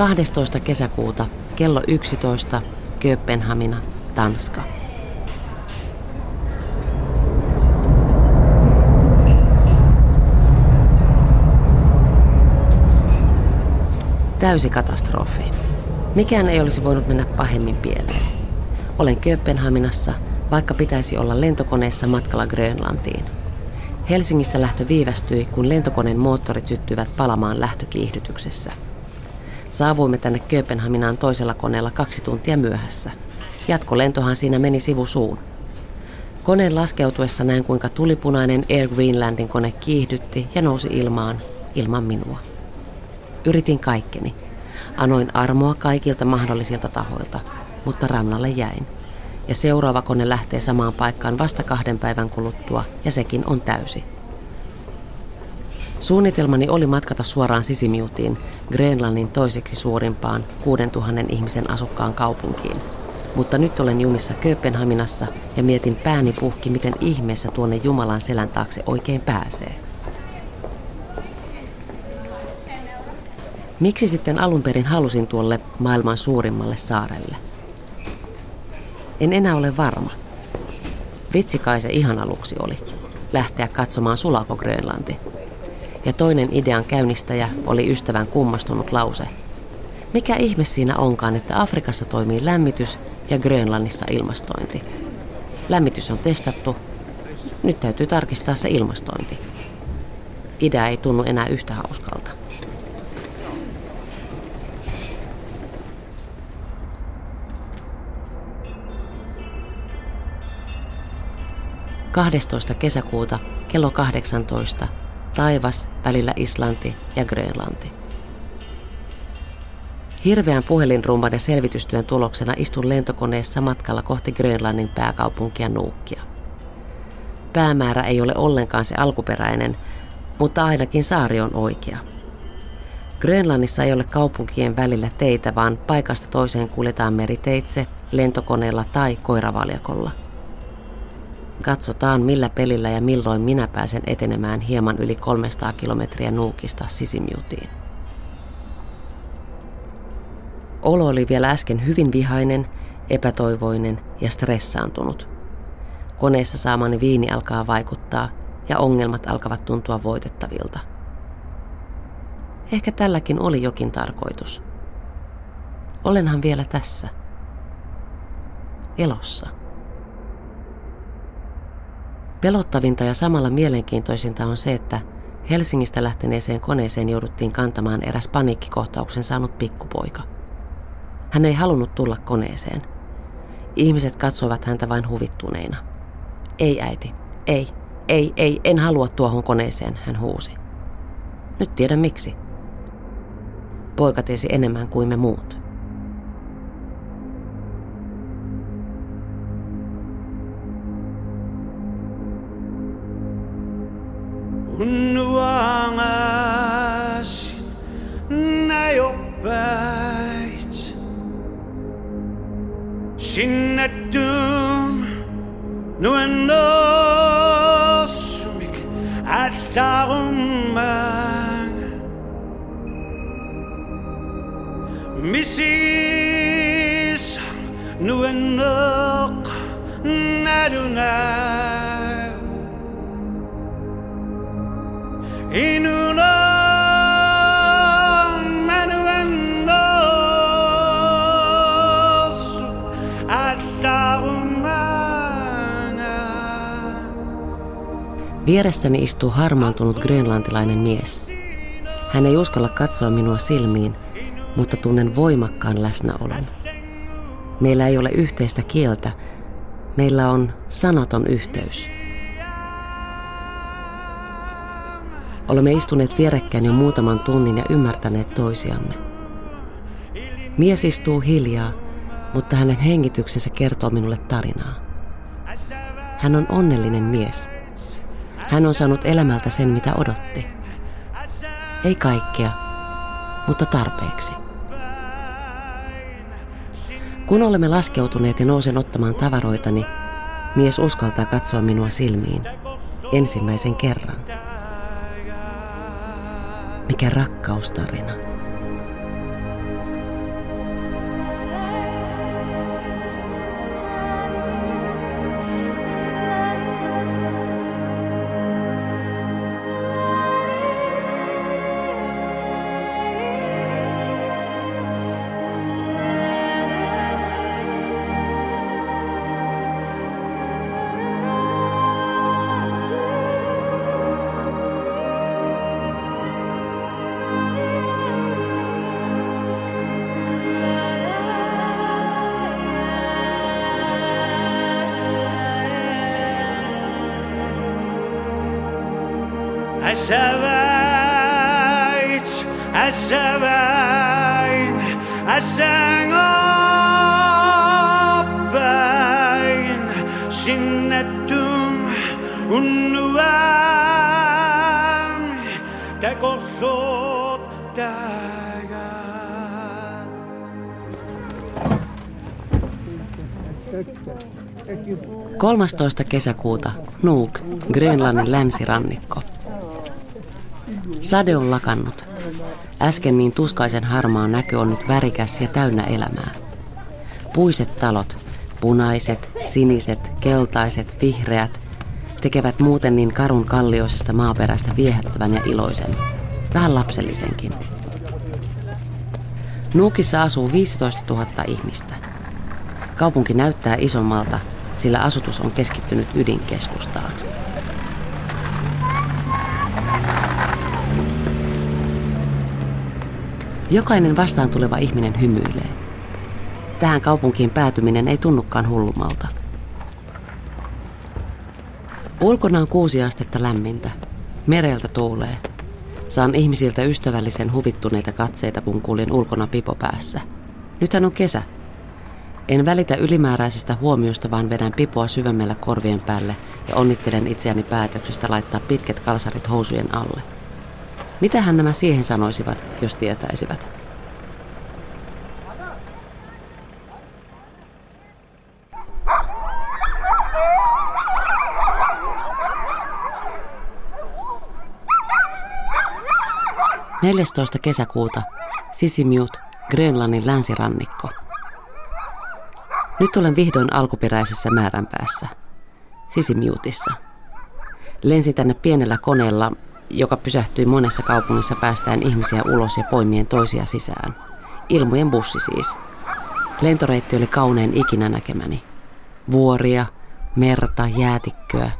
12. kesäkuuta kello 11 Kööpenhamina, Tanska. Täysi katastrofi. Mikään ei olisi voinut mennä pahemmin pieleen. Olen Kööpenhaminassa, vaikka pitäisi olla lentokoneessa matkalla Grönlantiin. Helsingistä lähtö viivästyi, kun lentokoneen moottorit syttyivät palamaan lähtökiihdytyksessä. Saavuimme tänne Kööpenhaminaan toisella koneella kaksi tuntia myöhässä. Jatkolentohan siinä meni sivusuun. Koneen laskeutuessa näin kuinka tulipunainen Air Greenlandin kone kiihdytti ja nousi ilmaan ilman minua. Yritin kaikkeni. Anoin armoa kaikilta mahdollisilta tahoilta, mutta rannalle jäin. Ja seuraava kone lähtee samaan paikkaan vasta kahden päivän kuluttua, ja sekin on täysi. Suunnitelmani oli matkata suoraan Sisimiutiin, Grönlannin toiseksi suurimpaan 6000 ihmisen asukkaan kaupunkiin. Mutta nyt olen jumissa Kööpenhaminassa ja mietin pääni puhki, miten ihmeessä tuonne Jumalan selän taakse oikein pääsee. Miksi sitten alun perin halusin tuolle maailman suurimmalle saarelle? En enää ole varma. Vitsi kai se ihan aluksi oli. Lähteä katsomaan sulako Grönlanti. Ja toinen idean käynnistäjä oli ystävän kummastunut lause. Mikä ihme siinä onkaan, että Afrikassa toimii lämmitys ja Grönlannissa ilmastointi? Lämmitys on testattu. Nyt täytyy tarkistaa se ilmastointi. Idea ei tunnu enää yhtä hauskalta. 12. kesäkuuta kello 18 taivas välillä Islanti ja Grönlanti. Hirveän puhelinrumban ja selvitystyön tuloksena istun lentokoneessa matkalla kohti Grönlannin pääkaupunkia Nuukkia. Päämäärä ei ole ollenkaan se alkuperäinen, mutta ainakin saari on oikea. Grönlannissa ei ole kaupunkien välillä teitä, vaan paikasta toiseen kuljetaan meriteitse, lentokoneella tai koiravaljakolla – Katsotaan millä pelillä ja milloin minä pääsen etenemään hieman yli 300 kilometriä Nuukista Sisimiutiin. Olo oli vielä äsken hyvin vihainen, epätoivoinen ja stressaantunut. Koneessa saamani viini alkaa vaikuttaa ja ongelmat alkavat tuntua voitettavilta. Ehkä tälläkin oli jokin tarkoitus. Olenhan vielä tässä. Elossa. Pelottavinta ja samalla mielenkiintoisinta on se, että Helsingistä lähteneeseen koneeseen jouduttiin kantamaan eräs paniikkikohtauksen saanut pikkupoika. Hän ei halunnut tulla koneeseen. Ihmiset katsoivat häntä vain huvittuneina. Ei äiti, ei, ei, ei, en halua tuohon koneeseen, hän huusi. Nyt tiedän miksi. Poika tiesi enemmän kuin me muut. Vieressäni istuu harmaantunut grönlantilainen mies. Hän ei uskalla katsoa minua silmiin, mutta tunnen voimakkaan läsnäolon. Meillä ei ole yhteistä kieltä, meillä on sanaton yhteys. Olemme istuneet vierekkäin jo muutaman tunnin ja ymmärtäneet toisiamme. Mies istuu hiljaa, mutta hänen hengityksensä kertoo minulle tarinaa. Hän on onnellinen mies. Hän on saanut elämältä sen, mitä odotti. Ei kaikkea, mutta tarpeeksi. Kun olemme laskeutuneet ja nousen ottamaan tavaroitani, mies uskaltaa katsoa minua silmiin ensimmäisen kerran. Mikä rakkaustarina. Tekollot tägään. 13. kesäkuuta Nuuk, Grönlannin länsirannikko. Sade on lakannut. Äsken niin tuskaisen harmaa näkö on nyt värikäs ja täynnä elämää. Puiset talot, punaiset, siniset, keltaiset, vihreät, tekevät muuten niin karun kallioisesta maaperästä viehättävän ja iloisen, vähän lapsellisenkin. Nuukissa asuu 15 000 ihmistä. Kaupunki näyttää isommalta, sillä asutus on keskittynyt ydinkeskustaan. Jokainen vastaan tuleva ihminen hymyilee. Tähän kaupunkiin päätyminen ei tunnukaan hullumalta. Ulkona on kuusi astetta lämmintä. Mereltä tuulee. Saan ihmisiltä ystävällisen huvittuneita katseita, kun kuljen ulkona pipo päässä. Nythän on kesä. En välitä ylimääräisestä huomiosta, vaan vedän pipoa syvemmällä korvien päälle ja onnittelen itseäni päätöksestä laittaa pitkät kalsarit housujen alle. Mitähän nämä siihen sanoisivat, jos tietäisivät? Neljästoista kesäkuuta Sisimiut, Grönlannin länsirannikko. Nyt olen vihdoin alkuperäisessä määränpäässä, Sisimiutissa. Lensin tänne pienellä koneella, joka pysähtyi monessa kaupungissa päästään ihmisiä ulos ja poimien toisia sisään. Ilmojen bussi siis. Lentoreitti oli kaunein ikinä näkemäni. Vuoria, merta, jäätikköä.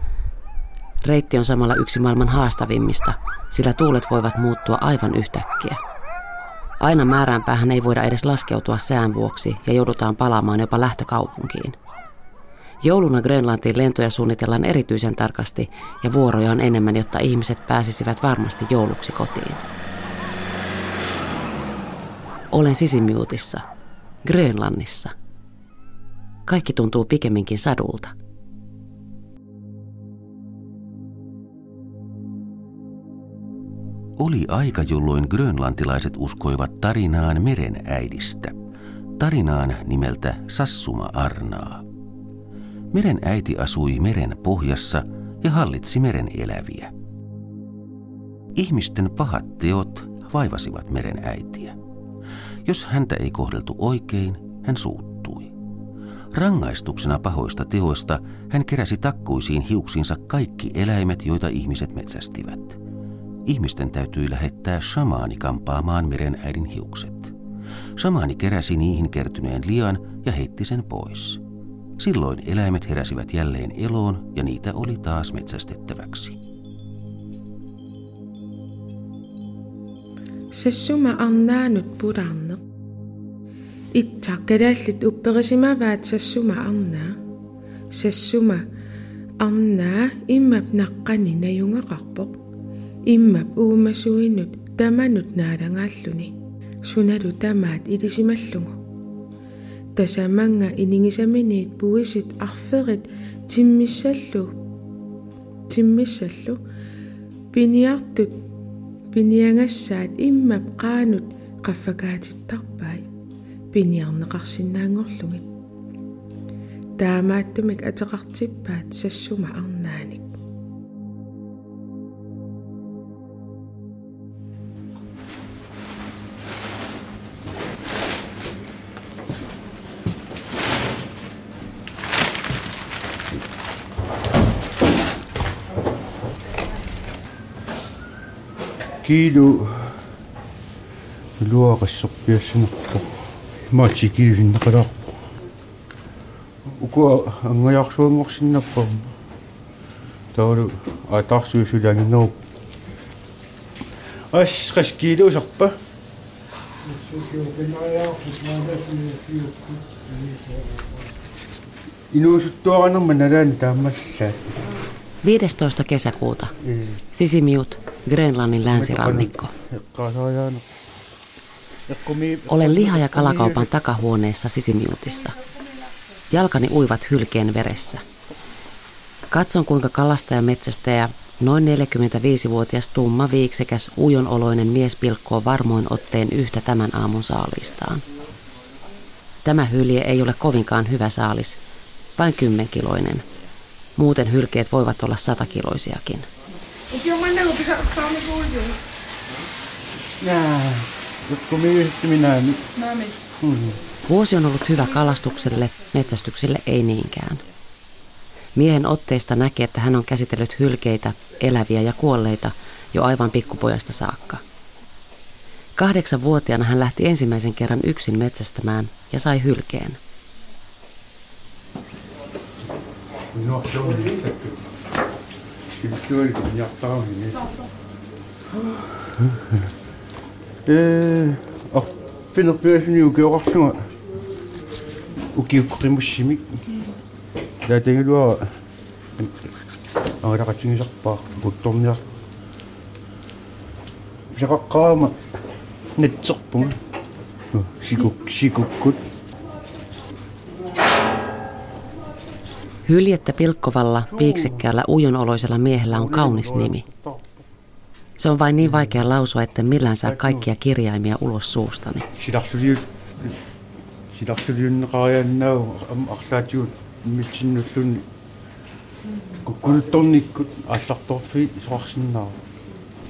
Reitti on samalla yksi maailman haastavimmista, sillä tuulet voivat muuttua aivan yhtäkkiä. Aina määränpäähän ei voida edes laskeutua sään vuoksi ja joudutaan palaamaan jopa lähtökaupunkiin. Jouluna Grönlantiin lentoja suunnitellaan erityisen tarkasti ja vuoroja on enemmän, jotta ihmiset pääsisivät varmasti jouluksi kotiin. Olen Sisimiutissa, Grönlannissa. Kaikki tuntuu pikemminkin sadulta. Oli aika, jolloin grönlantilaiset uskoivat tarinaan meren äidistä. Tarinaan nimeltä Sassuma Arnaa. Meren äiti asui meren pohjassa ja hallitsi meren eläviä. Ihmisten pahat teot vaivasivat meren äitiä. Jos häntä ei kohdeltu oikein, hän suuttui. Rangaistuksena pahoista teoista hän keräsi takkuisiin hiuksinsa kaikki eläimet, joita ihmiset metsästivät ihmisten täytyi lähettää shamaani kampaamaan meren äidin hiukset. Shamaani keräsi niihin kertyneen lian ja heitti sen pois. Silloin eläimet heräsivät jälleen eloon ja niitä oli taas metsästettäväksi. Se summa on nähnyt pudannu. Itta kedellit upperisimä väät se summa on nää. Se summa on nää immap ne junga kapok. иммап уумасуиннут таманут наарангааллуни суналу тамаат илисималлугу тасаманга инингисаминиит пуисит арферит тиммиссаллу. Тиммиссаллу. Пиниартут пиниангассаат иммап qaanut qaffakaatittarpaai пиниарнеқарсинаангорлугит таамааттумик атеқартиппаат сассума арнаани. килу луагассорпиассинерпо маачи килу синнеқалаарпо уку ангаяарсуунгорсиннерпо таалу атаарсуусулаангинеруп аш каш килуусарпа инуусуттуаранерма налаани таамаллаа 15. kesäkuuta. Sisimiut, Grönlannin länsirannikko. Olen liha- ja kalakaupan takahuoneessa sisimiutissa. Jalkani uivat hylkeen veressä. Katson kuinka kalastaja metsästäjä, noin 45-vuotias tumma viiksekäs ujonoloinen mies pilkkoo varmoin otteen yhtä tämän aamun saalistaan. Tämä hylje ei ole kovinkaan hyvä saalis, vain kymmenkiloinen. Muuten hylkeet voivat olla satakiloisiakin. Nää. Ja kun mi- sitten minä... Mm. Vuosi on ollut hyvä kalastukselle, metsästykselle ei niinkään. Miehen otteesta näkee, että hän on käsitellyt hylkeitä, eläviä ja kuolleita jo aivan pikkupojasta saakka. Kahdeksan vuotiaana hän lähti ensimmäisen kerran yksin metsästämään ja sai hylkeen. Non, ça, on est. Je suis sûr, ah, il pas, on est. Euh. Alors, fait l'opération de l'opération. Ok, crème chimique. La dernière loi. On va rater une jarre par. Pour tourner. J'ai raccroché. Net sorpon. Oh, chico, chico, coute. Hyljettä pilkkovalla, piiksekkäällä, ujonoloisella miehellä on kaunis nimi. Se on vain niin vaikea lausua, että millään saa kaikkia kirjaimia ulos suustani.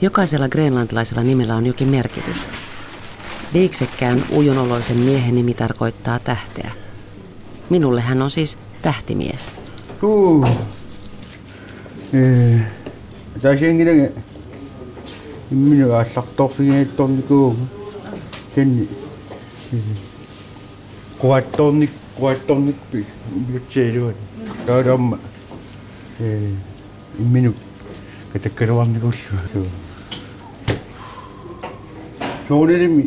Jokaisella grenlantilaisella nimellä on jokin merkitys. Viiksekkään ujonoloisen miehen nimi tarkoittaa tähteä. Minulle hän on siis tähtimies. と、eh, saya ingin ini asak tok sini ton itu, ini kuat ton ini kuat ton ini bicara dalam eh minum kata keruan itu tu. Soalnya ni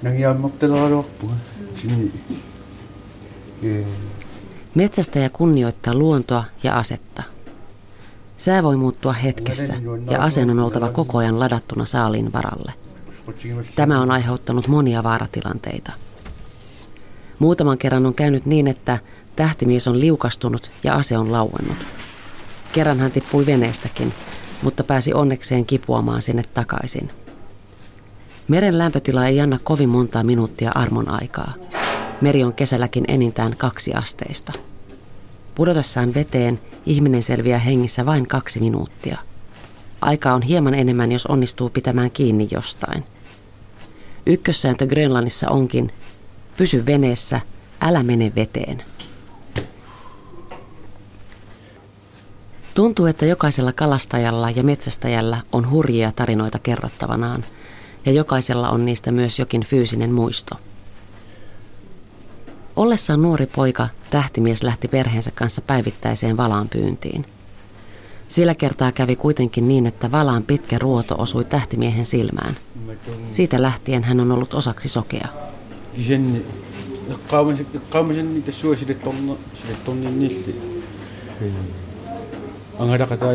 nak yang mak terlarang pun sini. Eh Metsästäjä kunnioittaa luontoa ja asetta. Sää voi muuttua hetkessä ja aseen on oltava koko ajan ladattuna saaliin varalle. Tämä on aiheuttanut monia vaaratilanteita. Muutaman kerran on käynyt niin, että tähtimies on liukastunut ja ase on lauennut. Kerran hän tippui veneestäkin, mutta pääsi onnekseen kipuamaan sinne takaisin. Meren lämpötila ei anna kovin montaa minuuttia armon aikaa. Meri on kesälläkin enintään kaksi asteista. Pudotessaan veteen ihminen selviää hengissä vain kaksi minuuttia. Aika on hieman enemmän, jos onnistuu pitämään kiinni jostain. Ykkössääntö Grönlannissa onkin, pysy veneessä, älä mene veteen. Tuntuu, että jokaisella kalastajalla ja metsästäjällä on hurjia tarinoita kerrottavanaan, ja jokaisella on niistä myös jokin fyysinen muisto. Ollessaan nuori poika, tähtimies lähti perheensä kanssa päivittäiseen valaan pyyntiin. Sillä kertaa kävi kuitenkin niin, että valaan pitkä ruoto osui tähtimiehen silmään. Siitä lähtien hän on ollut osaksi sokea. Angadakata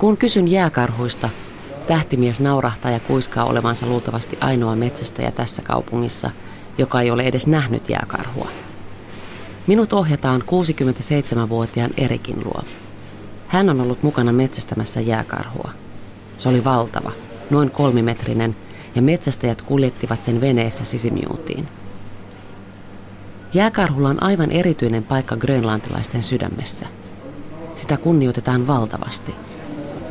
kun kysyn jääkarhuista, tähtimies naurahtaa ja kuiskaa olevansa luultavasti ainoa metsästäjä tässä kaupungissa, joka ei ole edes nähnyt jääkarhua. Minut ohjataan 67-vuotiaan Erikin luo. Hän on ollut mukana metsästämässä jääkarhua. Se oli valtava, noin kolmimetrinen, ja metsästäjät kuljettivat sen veneessä sisimiutiin. Jääkarhulla on aivan erityinen paikka grönlantilaisten sydämessä. Sitä kunnioitetaan valtavasti.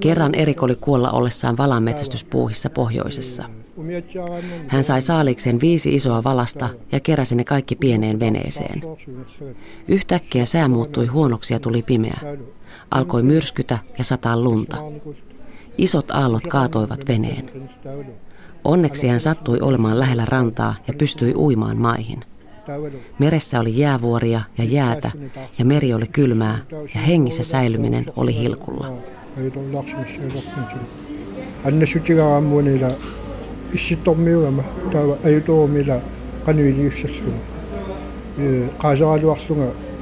Kerran Erik oli kuolla ollessaan valanmetsästyspuuhissa pohjoisessa. Hän sai saalikseen viisi isoa valasta ja keräsi ne kaikki pieneen veneeseen. Yhtäkkiä sää muuttui huonoksi ja tuli pimeä. Alkoi myrskytä ja sataa lunta. Isot aallot kaatoivat veneen. Onneksi hän sattui olemaan lähellä rantaa ja pystyi uimaan maihin. Meressä oli jäävuoria ja jäätä ja meri oli kylmää ja hengissä säilyminen oli hilkulla.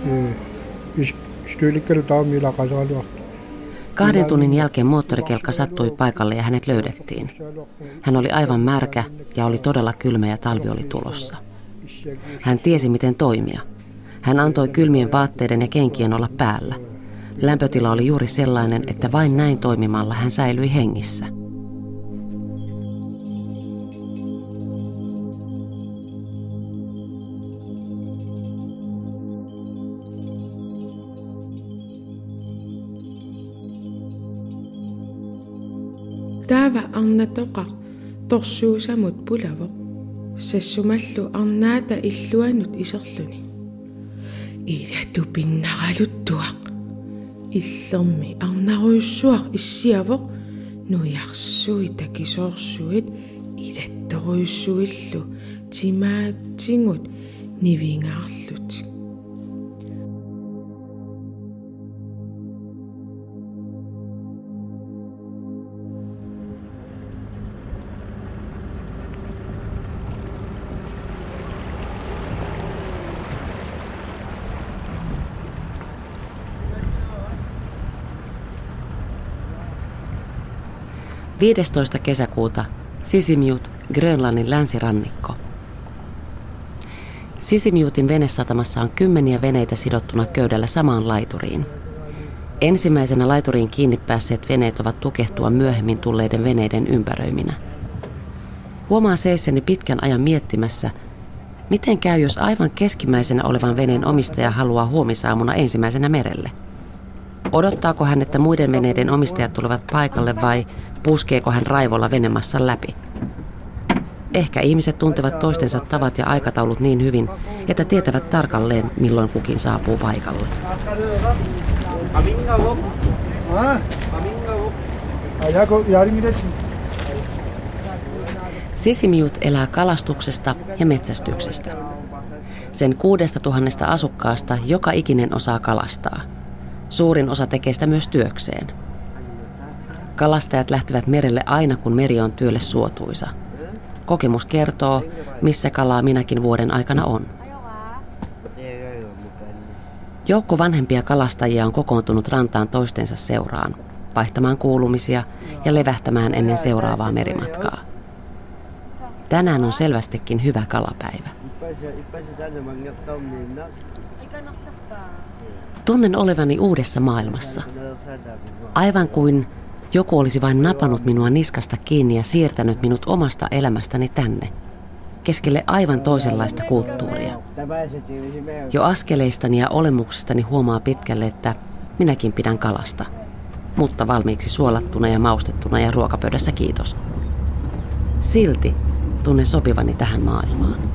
Ee istuilikkalu taamila qaasaraluarlu Kahden tunnin jälkeen moottorikelkka sattui paikalle ja hänet löydettiin. Hän oli aivan märkä ja oli todella kylmä ja talvi oli tulossa. Hän tiesi, miten toimia. Hän antoi kylmien vaatteiden ja kenkien olla päällä. Lämpötila oli juuri sellainen, että vain näin toimimalla hän säilyi hengissä. Täävä anna toka, tossuusa mut pulavo, sessumallu annaata illuanut isolluni. Idätu pinnaraluttuak. иллерми арнаруйссуар иссиавоқ нуиарсуи такисоорсуит илатторуйссуиллу тимаатсингут нивингаарлутик 15. kesäkuuta Sisimiut, Grönlannin länsirannikko. Sisimiutin venesatamassa on kymmeniä veneitä sidottuna köydellä samaan laituriin. Ensimmäisenä laituriin kiinni päässeet veneet ovat tukehtua myöhemmin tulleiden veneiden ympäröiminä. Huomaan seisseni pitkän ajan miettimässä, miten käy, jos aivan keskimmäisenä olevan veneen omistaja haluaa huomisaamuna ensimmäisenä merelle. Odottaako hän, että muiden veneiden omistajat tulevat paikalle vai puskeeko hän raivolla venemassan läpi? Ehkä ihmiset tuntevat toistensa tavat ja aikataulut niin hyvin, että tietävät tarkalleen, milloin kukin saapuu paikalle. Sisimiut elää kalastuksesta ja metsästyksestä. Sen kuudesta tuhannesta asukkaasta joka ikinen osaa kalastaa. Suurin osa tekee sitä myös työkseen. Kalastajat lähtevät merelle aina, kun meri on työlle suotuisa. Kokemus kertoo, missä kalaa minäkin vuoden aikana on. Joukko vanhempia kalastajia on kokoontunut rantaan toistensa seuraan, vaihtamaan kuulumisia ja levähtämään ennen seuraavaa merimatkaa. Tänään on selvästikin hyvä kalapäivä. Tunnen olevani uudessa maailmassa. Aivan kuin joku olisi vain napannut minua niskasta kiinni ja siirtänyt minut omasta elämästäni tänne, keskelle aivan toisenlaista kulttuuria. Jo askeleistani ja olemuksestani huomaa pitkälle, että minäkin pidän kalasta, mutta valmiiksi suolattuna ja maustettuna ja ruokapöydässä kiitos. Silti tunnen sopivani tähän maailmaan.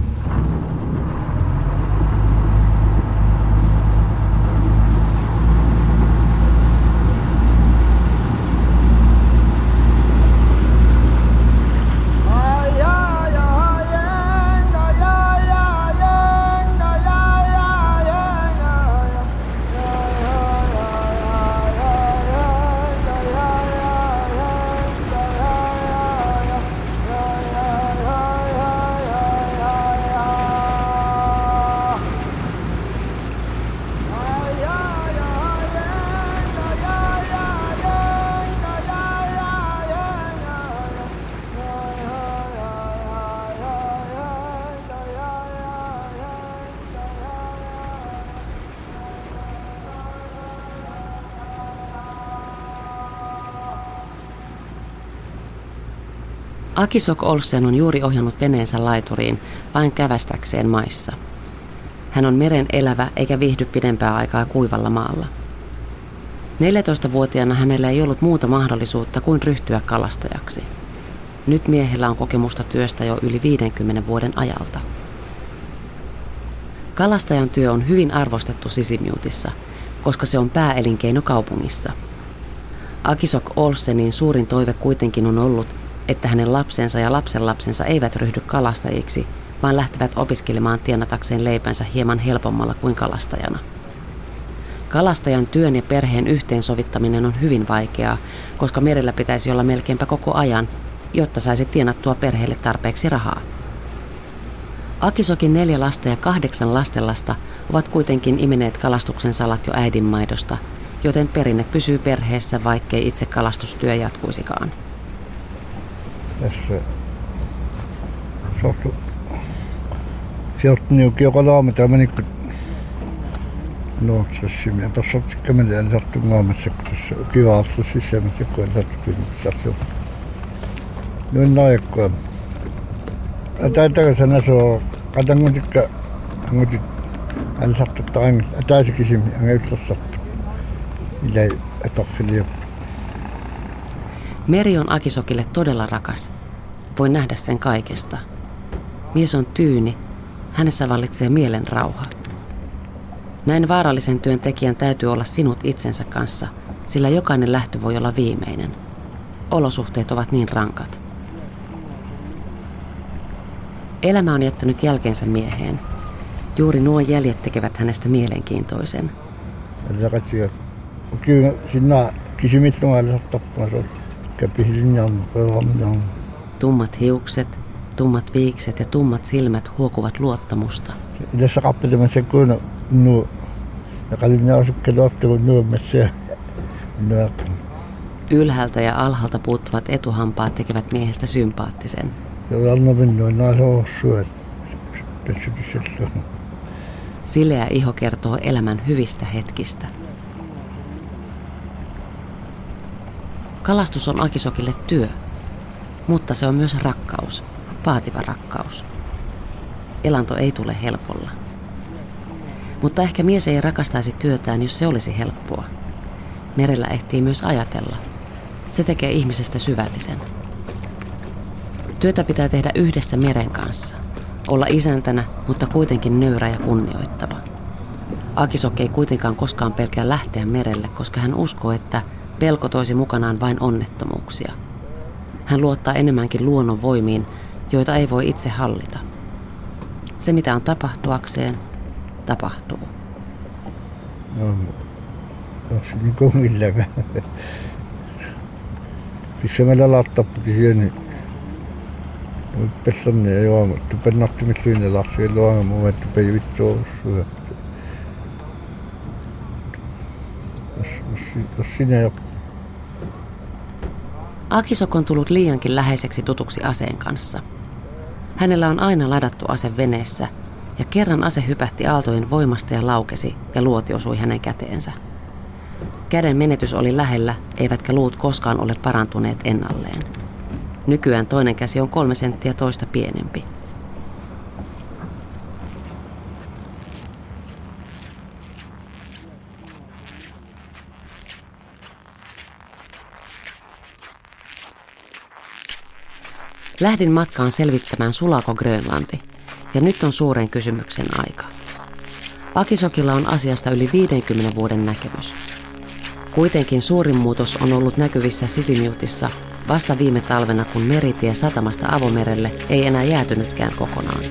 Akisok Olsen on juuri ohjannut veneensä laituriin vain kävästäkseen maissa. Hän on meren elävä eikä viihdy pidempää aikaa kuivalla maalla. 14-vuotiaana hänellä ei ollut muuta mahdollisuutta kuin ryhtyä kalastajaksi. Nyt miehellä on kokemusta työstä jo yli 50 vuoden ajalta. Kalastajan työ on hyvin arvostettu Sisimiutissa, koska se on pääelinkeino kaupungissa. Akisok Olsenin suurin toive kuitenkin on ollut, että hänen lapsensa ja lapsenlapsensa eivät ryhdy kalastajiksi, vaan lähtevät opiskelemaan tienatakseen leipänsä hieman helpommalla kuin kalastajana. Kalastajan työn ja perheen yhteensovittaminen on hyvin vaikeaa, koska merellä pitäisi olla melkeinpä koko ajan, jotta saisi tienattua perheelle tarpeeksi rahaa. Akisokin neljä lasta ja kahdeksan lastenlasta ovat kuitenkin imeneet kalastuksen salat jo äidinmaidosta, joten perinne pysyy perheessä, vaikkei itse kalastustyö jatkuisikaan. tässä sottu fjorten ukiokalaama tamanikkut nuortsassimi apassartikkamali allartungaamassakku tässä ukivaarsassissaamasakku allartukkinissallu nuinnariakkua атаатага санасоо катангутикка ангутит алсартаттарангил атаасикисими ангауллерсарту илай аторфилиоп Meri on Akisokille todella rakas. Voi nähdä sen kaikesta. Mies on tyyni. Hänessä vallitsee mielen rauha. Näin vaarallisen työn tekijän täytyy olla sinut itsensä kanssa, sillä jokainen lähtö voi olla viimeinen. Olosuhteet ovat niin rankat. Elämä on jättänyt jälkeensä mieheen. Juuri nuo jäljet tekevät hänestä mielenkiintoisen. Kyllä sinä kysymys on tappaa Tummat hiukset, tummat viikset ja tummat silmät huokuvat luottamusta. Tässä kappelemaan kun nu ja kalin asukkeet ottelu nuomessa Ylhäältä ja alhaalta puuttuvat etuhampaat tekevät miehestä sympaattisen. Sileä iho kertoo elämän hyvistä hetkistä. Kalastus on Akisokille työ, mutta se on myös rakkaus, vaativa rakkaus. Elanto ei tule helpolla. Mutta ehkä mies ei rakastaisi työtään, jos se olisi helppoa. Merellä ehtii myös ajatella. Se tekee ihmisestä syvällisen. Työtä pitää tehdä yhdessä meren kanssa. Olla isäntänä, mutta kuitenkin nöyrä ja kunnioittava. Akisok ei kuitenkaan koskaan pelkää lähteä merelle, koska hän uskoo, että pelko toisi mukanaan vain onnettomuuksia. Hän luottaa enemmänkin luonnon voimiin, joita ei voi itse hallita. Se, mitä on tapahtuakseen, tapahtuu. No, onko se niin kuin milläkään? Pistämällä lattappukin siihen, niin Pessanne ja joo, mutta pennatti mit lyynne lassi ja luonga mu että pei vittu. Jos sinä jo Akisok on tullut liiankin läheiseksi tutuksi aseen kanssa. Hänellä on aina ladattu ase veneessä, ja kerran ase hypähti aaltojen voimasta ja laukesi, ja luoti osui hänen käteensä. Käden menetys oli lähellä, eivätkä luut koskaan ole parantuneet ennalleen. Nykyään toinen käsi on kolme senttiä toista pienempi. Lähdin matkaan selvittämään sulako Grönlanti, ja nyt on suuren kysymyksen aika. Akisokilla on asiasta yli 50 vuoden näkemys. Kuitenkin suurin muutos on ollut näkyvissä Sisimiutissa vasta viime talvena, kun meritie satamasta avomerelle ei enää jäätynytkään kokonaan.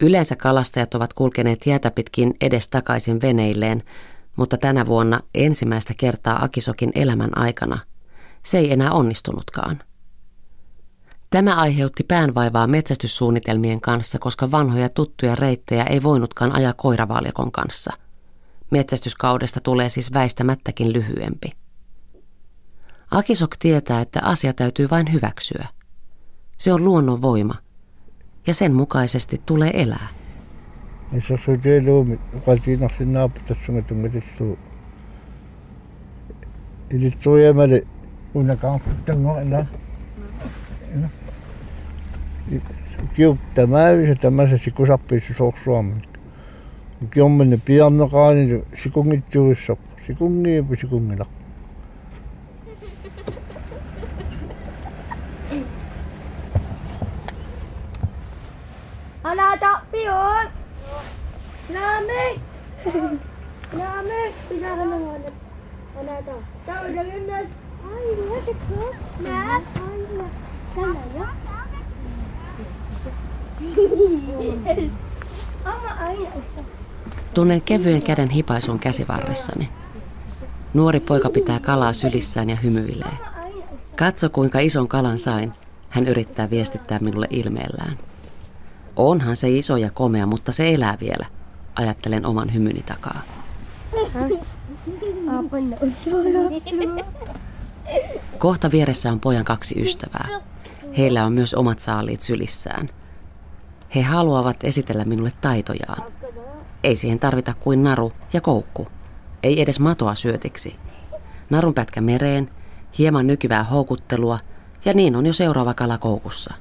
Yleensä kalastajat ovat kulkeneet jäätä pitkin edes takaisin veneilleen, mutta tänä vuonna ensimmäistä kertaa Akisokin elämän aikana se ei enää onnistunutkaan. Tämä aiheutti päänvaivaa metsästyssuunnitelmien kanssa, koska vanhoja tuttuja reittejä ei voinutkaan ajaa koiravaljakon kanssa – Metsästyskaudesta tulee siis väistämättäkin lyhyempi. Akisok tietää, että asia täytyy vain hyväksyä. Se on luonnon voima, ja sen mukaisesti tulee elää. Se jäämäli, unna Hoe dan kan de la. Kiuttama se tamassa sikusappi sorsuam. Kiommen piarneqaani sikungitsuussoq. Sikungiipu sikungilaq. Ala tappiun. Nami. Nami. Pinakamangalan. Ala ta. Tao dagan nas. Tunnen kevyen käden hipaisun käsivarressani. Nuori poika pitää kalaa sylissään ja hymyilee. Katso kuinka ison kalan sain, hän yrittää viestittää minulle ilmeellään. Onhan se iso ja komea, mutta se elää vielä, ajattelen oman hymyni takaa. Kohta vieressä on pojan kaksi ystävää. Heillä on myös omat saaliit sylissään. He haluavat esitellä minulle taitojaan. Ei siihen tarvita kuin naru ja koukku. Ei edes matoa syötiksi. Narun pätkä mereen, hieman nykyvää houkuttelua ja niin on jo seuraava kala koukussa.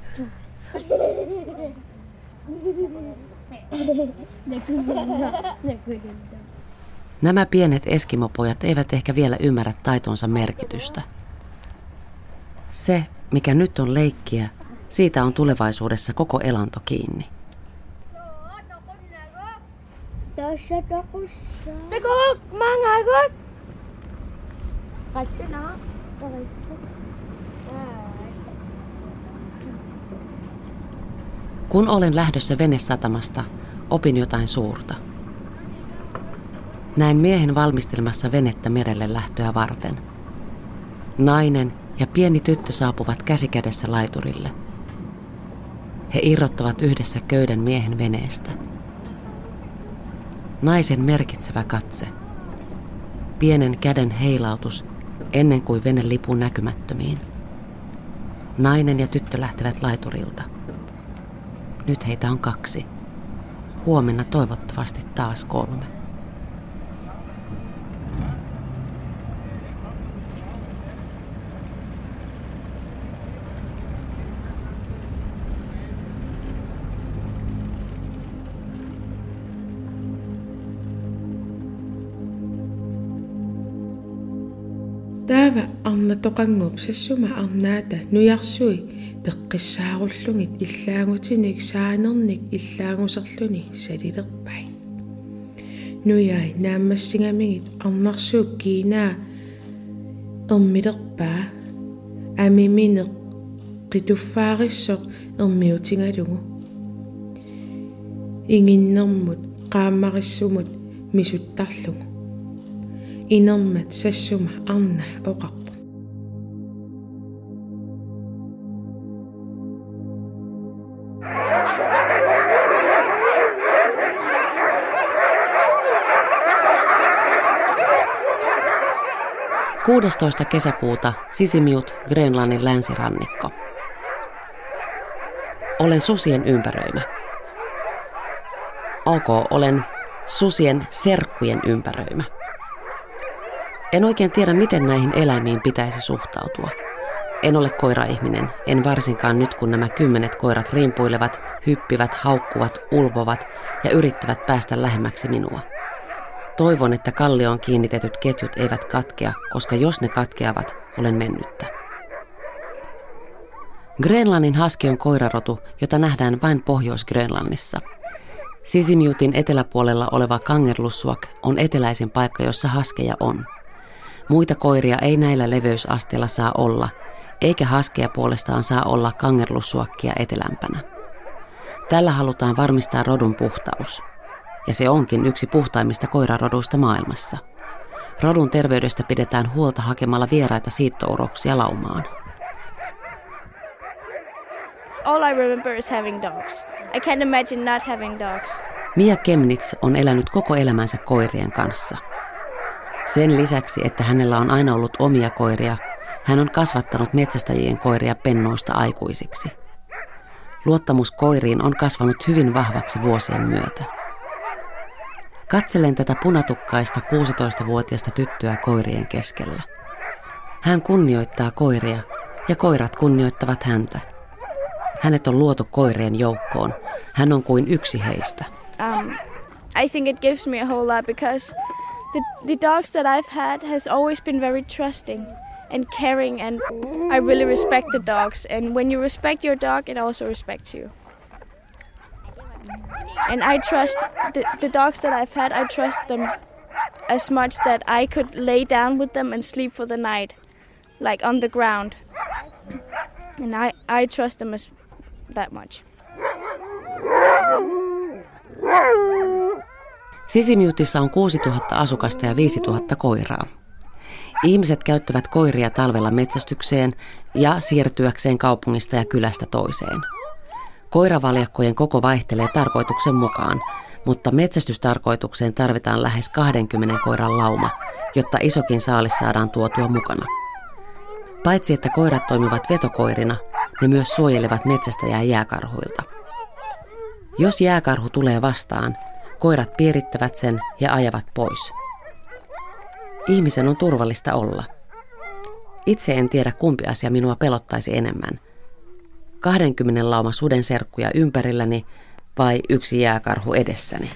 Nämä pienet eskimopojat eivät ehkä vielä ymmärrä taitonsa merkitystä. Se, mikä nyt on leikkiä, siitä on tulevaisuudessa koko elanto kiinni. Kun olen lähdössä venesatamasta, opin jotain suurta. Näin miehen valmistelmassa venettä merelle lähtöä varten. Nainen ja pieni tyttö saapuvat käsikädessä laiturille. He irrottavat yhdessä köyden miehen veneestä. Naisen merkitsevä katse. Pienen käden heilautus ennen kuin vene lipuu näkymättömiin. Nainen ja tyttö lähtevät laiturilta. Nyt heitä on kaksi. Huomenna toivottavasti taas kolme. тоқангуп сассума арнаата нуярсуи. Пеққиссааруллугит иллаагутиник саанерник иллаагусерлуни салилерпай. Нуяй нааммассигамигит арнарсуук киинаа эрмилерпаа амиминеқ қитуффаариссоқ эрмиутингалугу ингиннэрмут qaammarissugut misuttарлугу инермат сассума арна оқақ. 16. kesäkuuta Sisimiut, Grönlannin länsirannikko. Olen susien ympäröimä. Ok, olen susien serkkujen ympäröimä. En oikein tiedä, miten näihin eläimiin pitäisi suhtautua. En ole koiraihminen, en varsinkaan nyt kun nämä kymmenet koirat rimpuilevat, hyppivät, haukkuvat, ulvovat ja yrittävät päästä lähemmäksi minua. Toivon, että kallioon kiinnitetyt ketjut eivät katkea, koska jos ne katkeavat, olen mennyttä. Grönlannin haski on koirarotu, jota nähdään vain Pohjois-Grönlannissa. Sisimiutin eteläpuolella oleva Kangerlussuak on eteläisin paikka, jossa haskeja on. Muita koiria ei näillä leveysasteilla saa olla, eikä haskeja puolestaan saa olla kangerlussuakkia etelämpänä. Tällä halutaan varmistaa rodun puhtaus. Ja se onkin yksi puhtaimmista koiraroduista maailmassa. Rodun terveydestä pidetään huolta hakemalla vieraita siittouroksia laumaan. All I remember is having dogs. I can't imagine not having dogs. Mia Kemnitz on elänyt koko elämänsä koirien kanssa – sen lisäksi, että hänellä on aina ollut omia koiria, hän on kasvattanut metsästäjien koiria pennoista aikuisiksi. Luottamus koiriin on kasvanut hyvin vahvaksi vuosien myötä. Katselen tätä punatukkaista 16-vuotiasta tyttöä koirien keskellä. Hän kunnioittaa koiria ja koirat kunnioittavat häntä. Hänet on luotu koirien joukkoon. Hän on kuin yksi heistä. Um, I think it gives me a whole lot because the, the dogs that I've had has always been very trusting and caring and I really respect the dogs and when you respect your dog it also respects you. And I trust the, the dogs that I've had I trust them as much that I could lay down with them and sleep for the night, like on the ground. And I, I trust them as that much. Sisimiutissa on 6000 asukasta ja 5000 koiraa. Ihmiset käyttävät koiria talvella metsästykseen ja siirtyäkseen kaupungista ja kylästä toiseen. Koiravaljakkojen koko vaihtelee tarkoituksen mukaan, mutta metsästystarkoitukseen tarvitaan lähes 20 koiran lauma, jotta isokin saalis saadaan tuotua mukana. Paitsi että koirat toimivat vetokoirina, ne myös suojelevat metsästäjää jääkarhuilta. Jos jääkarhu tulee vastaan, koirat piirittävät sen ja ajavat pois. Ihmisen on turvallista olla. Itse en tiedä kumpi asia minua pelottaisi enemmän. 20 lauma suden serkkuja ympärilläni vai yksi jääkarhu edessäni.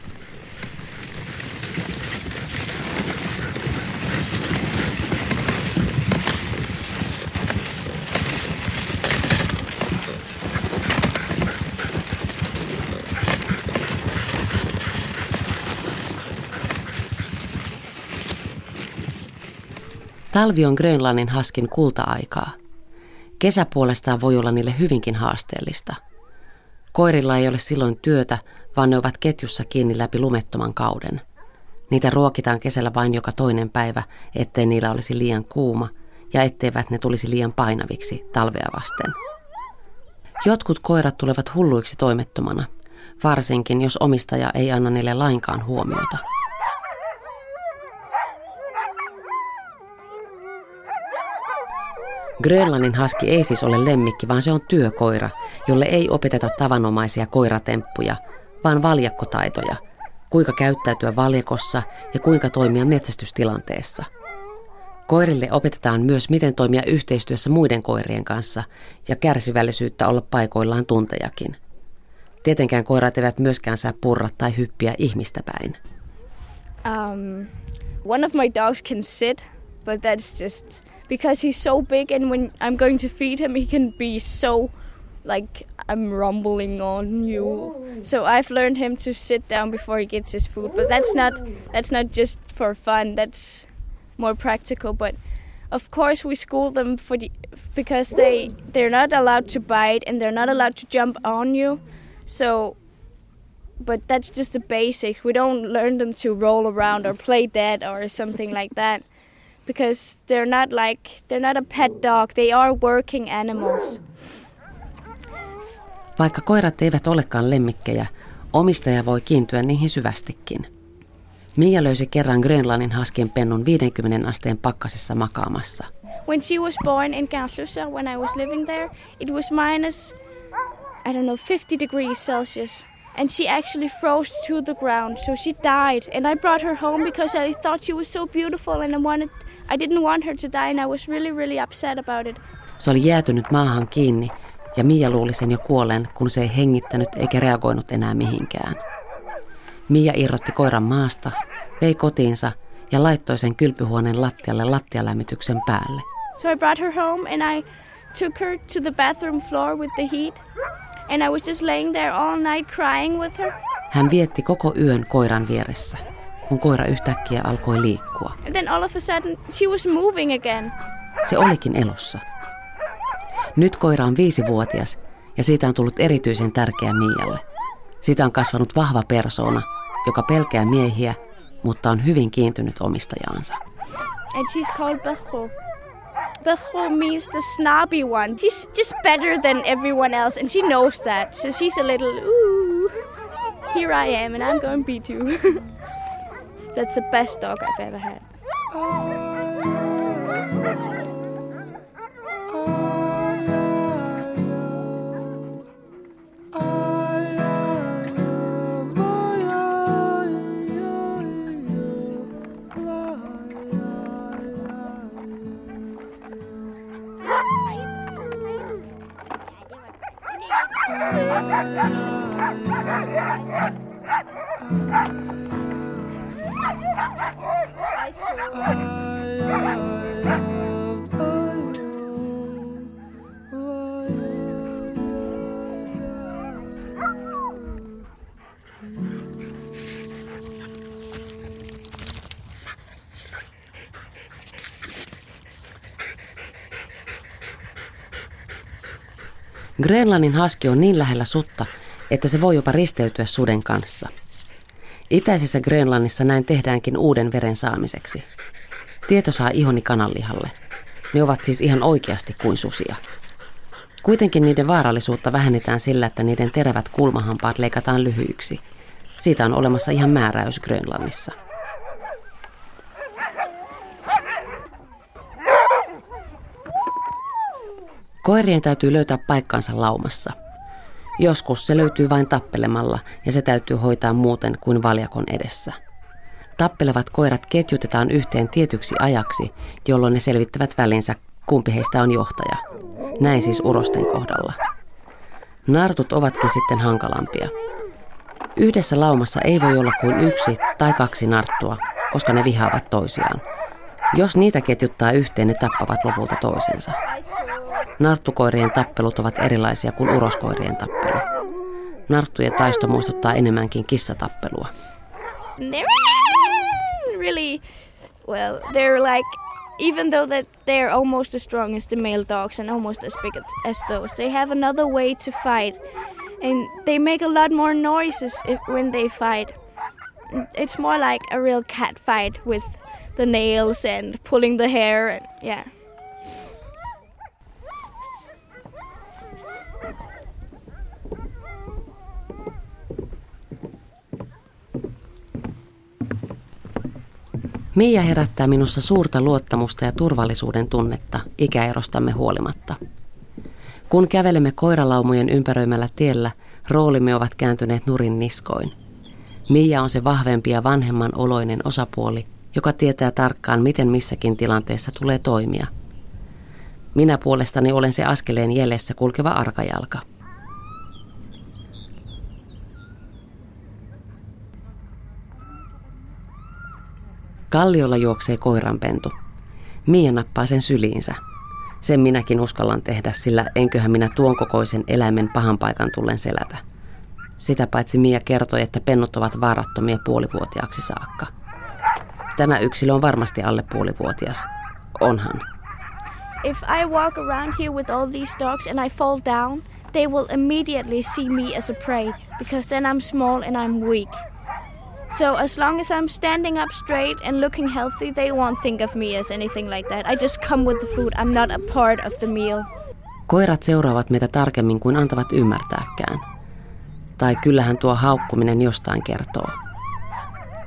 Talvi on Grönlannin haskin kulta-aikaa. Kesä puolestaan voi olla niille hyvinkin haasteellista. Koirilla ei ole silloin työtä, vaan ne ovat ketjussa kiinni läpi lumettoman kauden. Niitä ruokitaan kesällä vain joka toinen päivä, ettei niillä olisi liian kuuma ja etteivät ne tulisi liian painaviksi talvea vasten. Jotkut koirat tulevat hulluiksi toimettomana, varsinkin jos omistaja ei anna niille lainkaan huomiota. Grönlannin haski ei siis ole lemmikki, vaan se on työkoira, jolle ei opeteta tavanomaisia koiratemppuja, vaan valjakkotaitoja, kuinka käyttäytyä valjakossa ja kuinka toimia metsästystilanteessa. Koirille opetetaan myös, miten toimia yhteistyössä muiden koirien kanssa ja kärsivällisyyttä olla paikoillaan tuntejakin. Tietenkään koirat eivät myöskään saa purra tai hyppiä ihmistä päin. Um, one of my dogs can sit, but that's just because he's so big and when I'm going to feed him he can be so like I'm rumbling on you. Oh. So I've learned him to sit down before he gets his food, but that's not oh. that's not just for fun. That's more practical, but of course we school them for the because they they're not allowed to bite and they're not allowed to jump on you. So but that's just the basics. We don't learn them to roll around or play dead or something like that because they're not like they're not a pet dog. They are working animals. Vaikka koirat eivät olekaan lemmikkejä, omistaja voi kiintyä niihin syvästikin. Mia löysi kerran Grönlannin haskien pennun 50 asteen pakkasessa makaamassa. When she was born in Gauslusa, when I was living there, it was minus, I don't know, 50 degrees Celsius. And she actually froze to the ground, so she died. And I brought her home because I thought she was so beautiful and I wanted I didn't want her to die and I was really really upset about it. Se oli jäätynyt maahan kiinni ja Mia luuli sen jo kuolleen, kun se ei hengittänyt eikä reagoinut enää mihinkään. Mia irrotti koiran maasta, vei kotiinsa ja laittoi sen kylpyhuoneen lattialle lattialämmityksen päälle. So I brought her home and I took her to the bathroom floor with the heat. And I was just laying there all night crying with her. Hän vietti koko yön koiran vieressä kun koira yhtäkkiä alkoi liikkua. And then all of a sudden she was moving again. Se olikin elossa. Nyt koira on viisivuotias ja siitä on tullut erityisen tärkeä Mialle. Siitä on kasvanut vahva persoona, joka pelkää miehiä, mutta on hyvin kiintynyt omistajaansa. And she's called Bejo. Bejo means the snobby one. She's just better than everyone else and she knows that. So she's a little, ooh, here I am and I'm going to be too. That's the best dog I've ever had. Oh. Grönlannin haski on niin lähellä sutta, että se voi jopa risteytyä suden kanssa. Itäisessä Grönlannissa näin tehdäänkin uuden veren saamiseksi. Tieto saa ihoni kananlihalle. Ne ovat siis ihan oikeasti kuin susia. Kuitenkin niiden vaarallisuutta vähennetään sillä, että niiden terävät kulmahampaat leikataan lyhyiksi. Siitä on olemassa ihan määräys Grönlannissa. Koirien täytyy löytää paikkansa laumassa. Joskus se löytyy vain tappelemalla ja se täytyy hoitaa muuten kuin valjakon edessä. Tappelevat koirat ketjutetaan yhteen tietyksi ajaksi, jolloin ne selvittävät välinsä, kumpi heistä on johtaja. Näin siis urosten kohdalla. Nartut ovatkin sitten hankalampia. Yhdessä laumassa ei voi olla kuin yksi tai kaksi narttua, koska ne vihaavat toisiaan. Jos niitä ketjuttaa yhteen, ne tappavat lopulta toisensa. Narttukoirien tappelut ovat erilaisia kuin uroskoirien tappelu. Narttujen taisto muistuttaa enemmänkin kissatappelua. Really well. They're like even though that they're almost as strong as the male dogs and almost as big as those, they have another way to fight, and they make a lot more noises if, when they fight. It's more like a real cat fight with the nails and pulling the hair, and yeah. Mia herättää minussa suurta luottamusta ja turvallisuuden tunnetta ikäerostamme huolimatta. Kun kävelemme koiralaumojen ympäröimällä tiellä, roolimme ovat kääntyneet nurin niskoin. Mia on se vahvempi ja vanhemman oloinen osapuoli, joka tietää tarkkaan, miten missäkin tilanteessa tulee toimia. Minä puolestani olen se askeleen jäljessä kulkeva arkajalka. Kalliolla juoksee koiranpentu. Mia nappaa sen syliinsä. Sen minäkin uskallan tehdä, sillä enköhän minä tuon kokoisen eläimen pahan paikan tullen selätä. Sitä paitsi Mia kertoi, että pennut ovat vaarattomia puolivuotiaaksi saakka. Tämä yksilö on varmasti alle puolivuotias. Onhan. If I walk around here with all these dogs and I fall down, they will immediately see me as a prey because then I'm small and I'm weak. So as long as I'm standing up straight and looking healthy, they won't think of me as anything like that. I just come with the food. I'm not a part of the meal. Koirat seuraavat meitä tarkemmin kuin antavat ymmärtääkään. Tai kyllähän tuo haukkuminen jostain kertoo.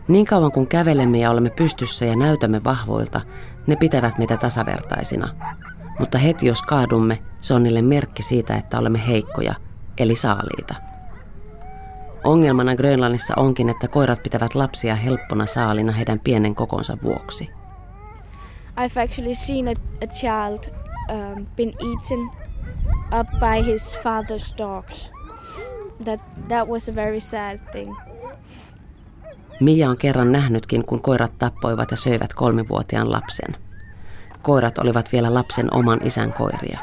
Niin kauan kun kävelemme ja olemme pystyssä ja näytämme vahvoilta, ne pitävät meitä tasavertaisina. Mutta heti jos kaadumme, se on niille merkki siitä, että olemme heikkoja, eli saaliita. Ongelmana Grönlannissa onkin, että koirat pitävät lapsia helppona saalina heidän pienen kokonsa vuoksi. I've actually seen a, a child um, been eaten up by his father's dogs. That, that was a very sad thing. Mia on kerran nähnytkin, kun koirat tappoivat ja söivät kolmivuotiaan lapsen. Koirat olivat vielä lapsen oman isän koiria.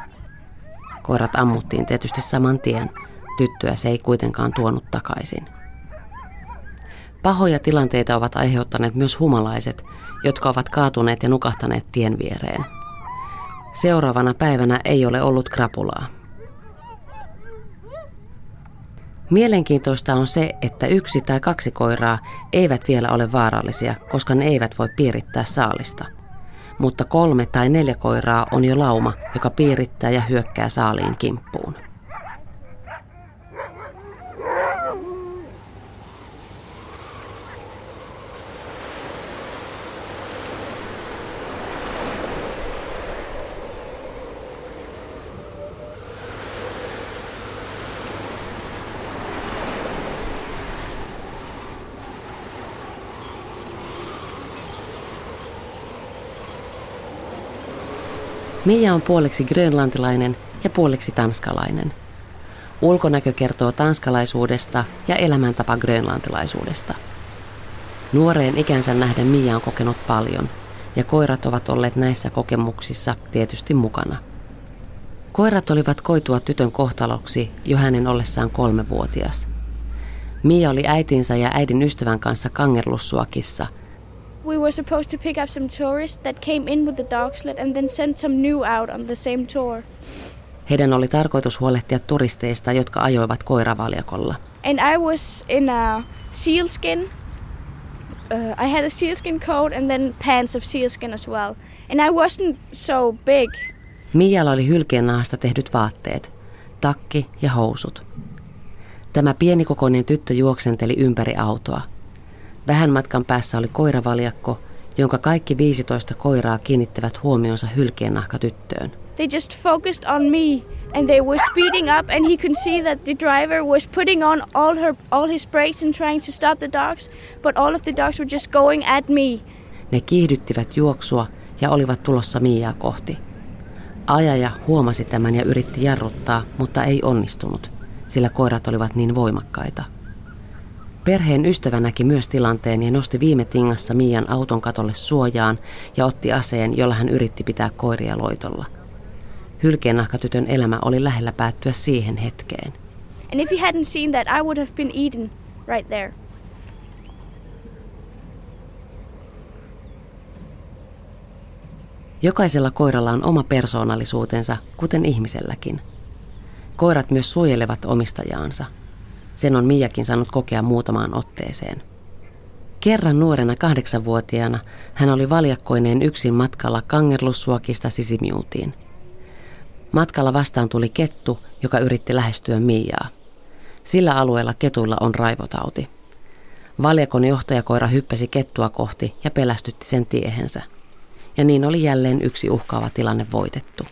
Koirat ammuttiin tietysti saman tien – Tyttöä se ei kuitenkaan tuonut takaisin. Pahoja tilanteita ovat aiheuttaneet myös humalaiset, jotka ovat kaatuneet ja nukahtaneet tien viereen. Seuraavana päivänä ei ole ollut krapulaa. Mielenkiintoista on se, että yksi tai kaksi koiraa eivät vielä ole vaarallisia, koska ne eivät voi piirittää saalista. Mutta kolme tai neljä koiraa on jo lauma, joka piirittää ja hyökkää saaliin kimppuun. Mia on puoliksi grönlantilainen ja puoliksi tanskalainen. Ulkonäkö kertoo tanskalaisuudesta ja elämäntapa grönlantilaisuudesta. Nuoreen ikänsä nähden Mia on kokenut paljon, ja koirat ovat olleet näissä kokemuksissa tietysti mukana. Koirat olivat koitua tytön kohtaloksi jo hänen ollessaan kolmevuotias. Mia oli äitinsä ja äidin ystävän kanssa kangerlussuakissa – we were supposed to pick up some tourists that came in with the dog sled and then send some new out on the same tour. Heidän oli tarkoitus huolehtia turisteista, jotka ajoivat koiravaljakolla. And I was in a sealskin. Uh, I had a sealskin coat and then pants of sealskin as well. And I wasn't so big. Mialla oli hylkeennahasta tehdyt vaatteet, takki ja housut. Tämä pienikokoinen tyttö juoksenteli ympäri autoa. Vähän matkan päässä oli koiravaljakko, jonka kaikki 15 koiraa kiinnittävät huomionsa hylkeennahkatyttöön. They just focused on me and they were speeding up and he could see that the driver was putting on all her all his brakes and trying to stop the dogs, but all of the dogs were just going at me. Ne kiihdyttivät juoksua ja olivat tulossa Miaa kohti. Ajaja huomasi tämän ja yritti jarruttaa, mutta ei onnistunut, sillä koirat olivat niin voimakkaita. Perheen ystävä näki myös tilanteen ja nosti viime tingassa Mian auton katolle suojaan ja otti aseen, jolla hän yritti pitää koiria loitolla. Hylkeennahkatytön elämä oli lähellä päättyä siihen hetkeen. And if he hadn't seen that, I would have been eaten right there. Jokaisella koiralla on oma persoonallisuutensa, kuten ihmiselläkin. Koirat myös suojelevat omistajaansa. Sen on Miakin saanut kokea muutamaan otteeseen. Kerran nuorena kahdeksanvuotiaana hän oli valjakkoineen yksin matkalla Kangerlussuokista Sisimiutiin. Matkalla vastaan tuli kettu, joka yritti lähestyä Miaa. Sillä alueella ketuilla on raivotauti. Valjakon johtajakoira hyppäsi kettua kohti ja pelästytti sen tiehensä – ja niin oli jälleen yksi uhkaava tilanne voitettu.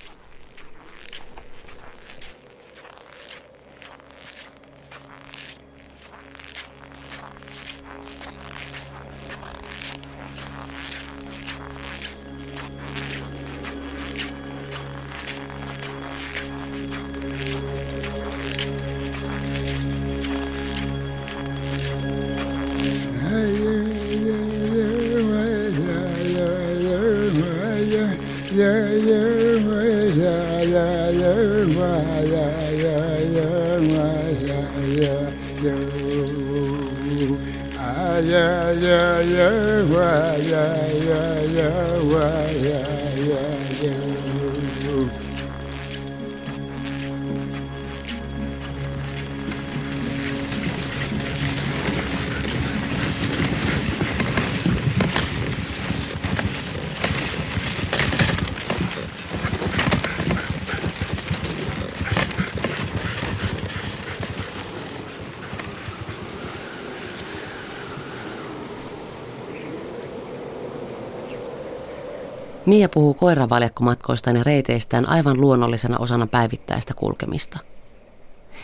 Mia puhuu koiravaljakkomatkoistaan ja reiteistään aivan luonnollisena osana päivittäistä kulkemista.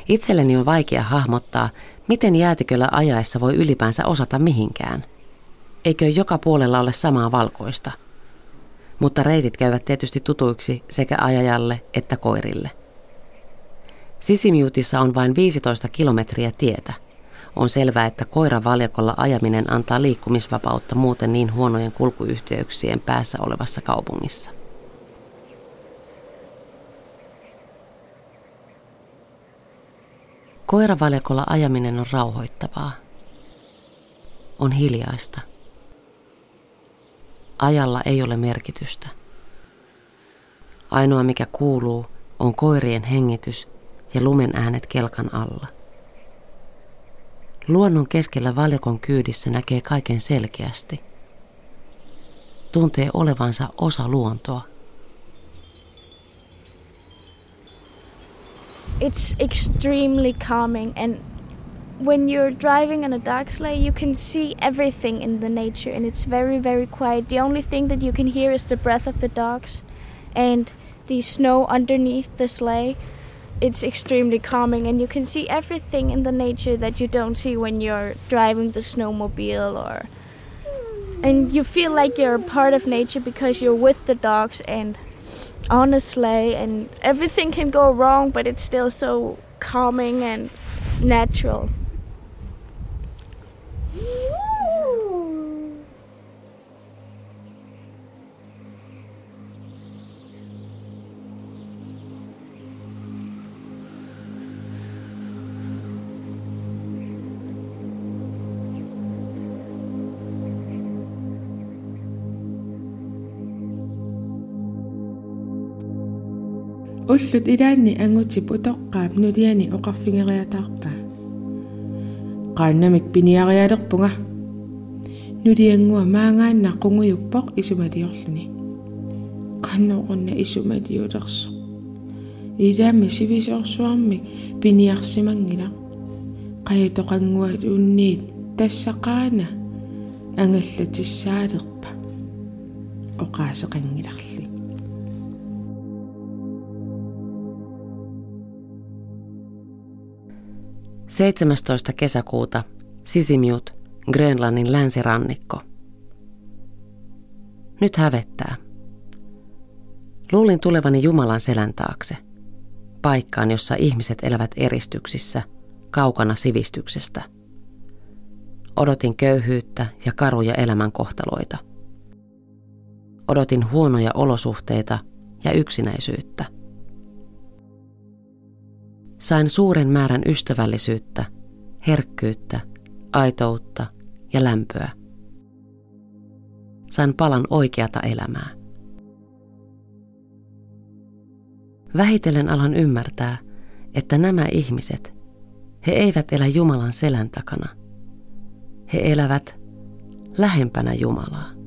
Itselleni on vaikea hahmottaa, miten jäätiköllä ajaessa voi ylipäänsä osata mihinkään. Eikö joka puolella ole samaa valkoista? Mutta reitit käyvät tietysti tutuiksi sekä ajajalle että koirille. Sisimiutissa on vain 15 kilometriä tietä – on selvää, että koiran valjakolla ajaminen antaa liikkumisvapautta muuten niin huonojen kulkuyhteyksien päässä olevassa kaupungissa. Koiravaljakolla ajaminen on rauhoittavaa. On hiljaista. Ajalla ei ole merkitystä. Ainoa mikä kuuluu on koirien hengitys ja lumen äänet kelkan alla. Luonnon keskellä valjakon kyydissä näkee kaiken selkeästi. Tuntee olevansa osa luontoa. It's extremely calming and when you're driving on a dark sleigh, you can see everything in the nature and it's very, very quiet. The only thing that you can hear is the breath of the dogs and the snow underneath the sleigh it's extremely calming and you can see everything in the nature that you don't see when you're driving the snowmobile or and you feel like you're a part of nature because you're with the dogs and on a sleigh and everything can go wrong but it's still so calming and natural уллут илаанни ангутип утоққаап нулиани оқарфингериатаарпа qaannamik piniarialerpunga nulianngua maangaanna qunguyuppoq isumaliorluni qannoqunna isumaliulersoq ilaami sivisoorsuarmi piniarsimangila. Qayatoqanguat unniit tassaqaana angallatissaaleqpa oqaaseqangilarla 17. kesäkuuta Sisimiut, Grönlannin länsirannikko. Nyt hävettää. Luulin tulevani Jumalan selän taakse, paikkaan, jossa ihmiset elävät eristyksissä, kaukana sivistyksestä. Odotin köyhyyttä ja karuja elämänkohtaloita. Odotin huonoja olosuhteita ja yksinäisyyttä. Sain suuren määrän ystävällisyyttä, herkkyyttä, aitoutta ja lämpöä. Sain palan oikeata elämää. Vähitellen alan ymmärtää, että nämä ihmiset, he eivät elä Jumalan selän takana – he elävät lähempänä Jumalaa.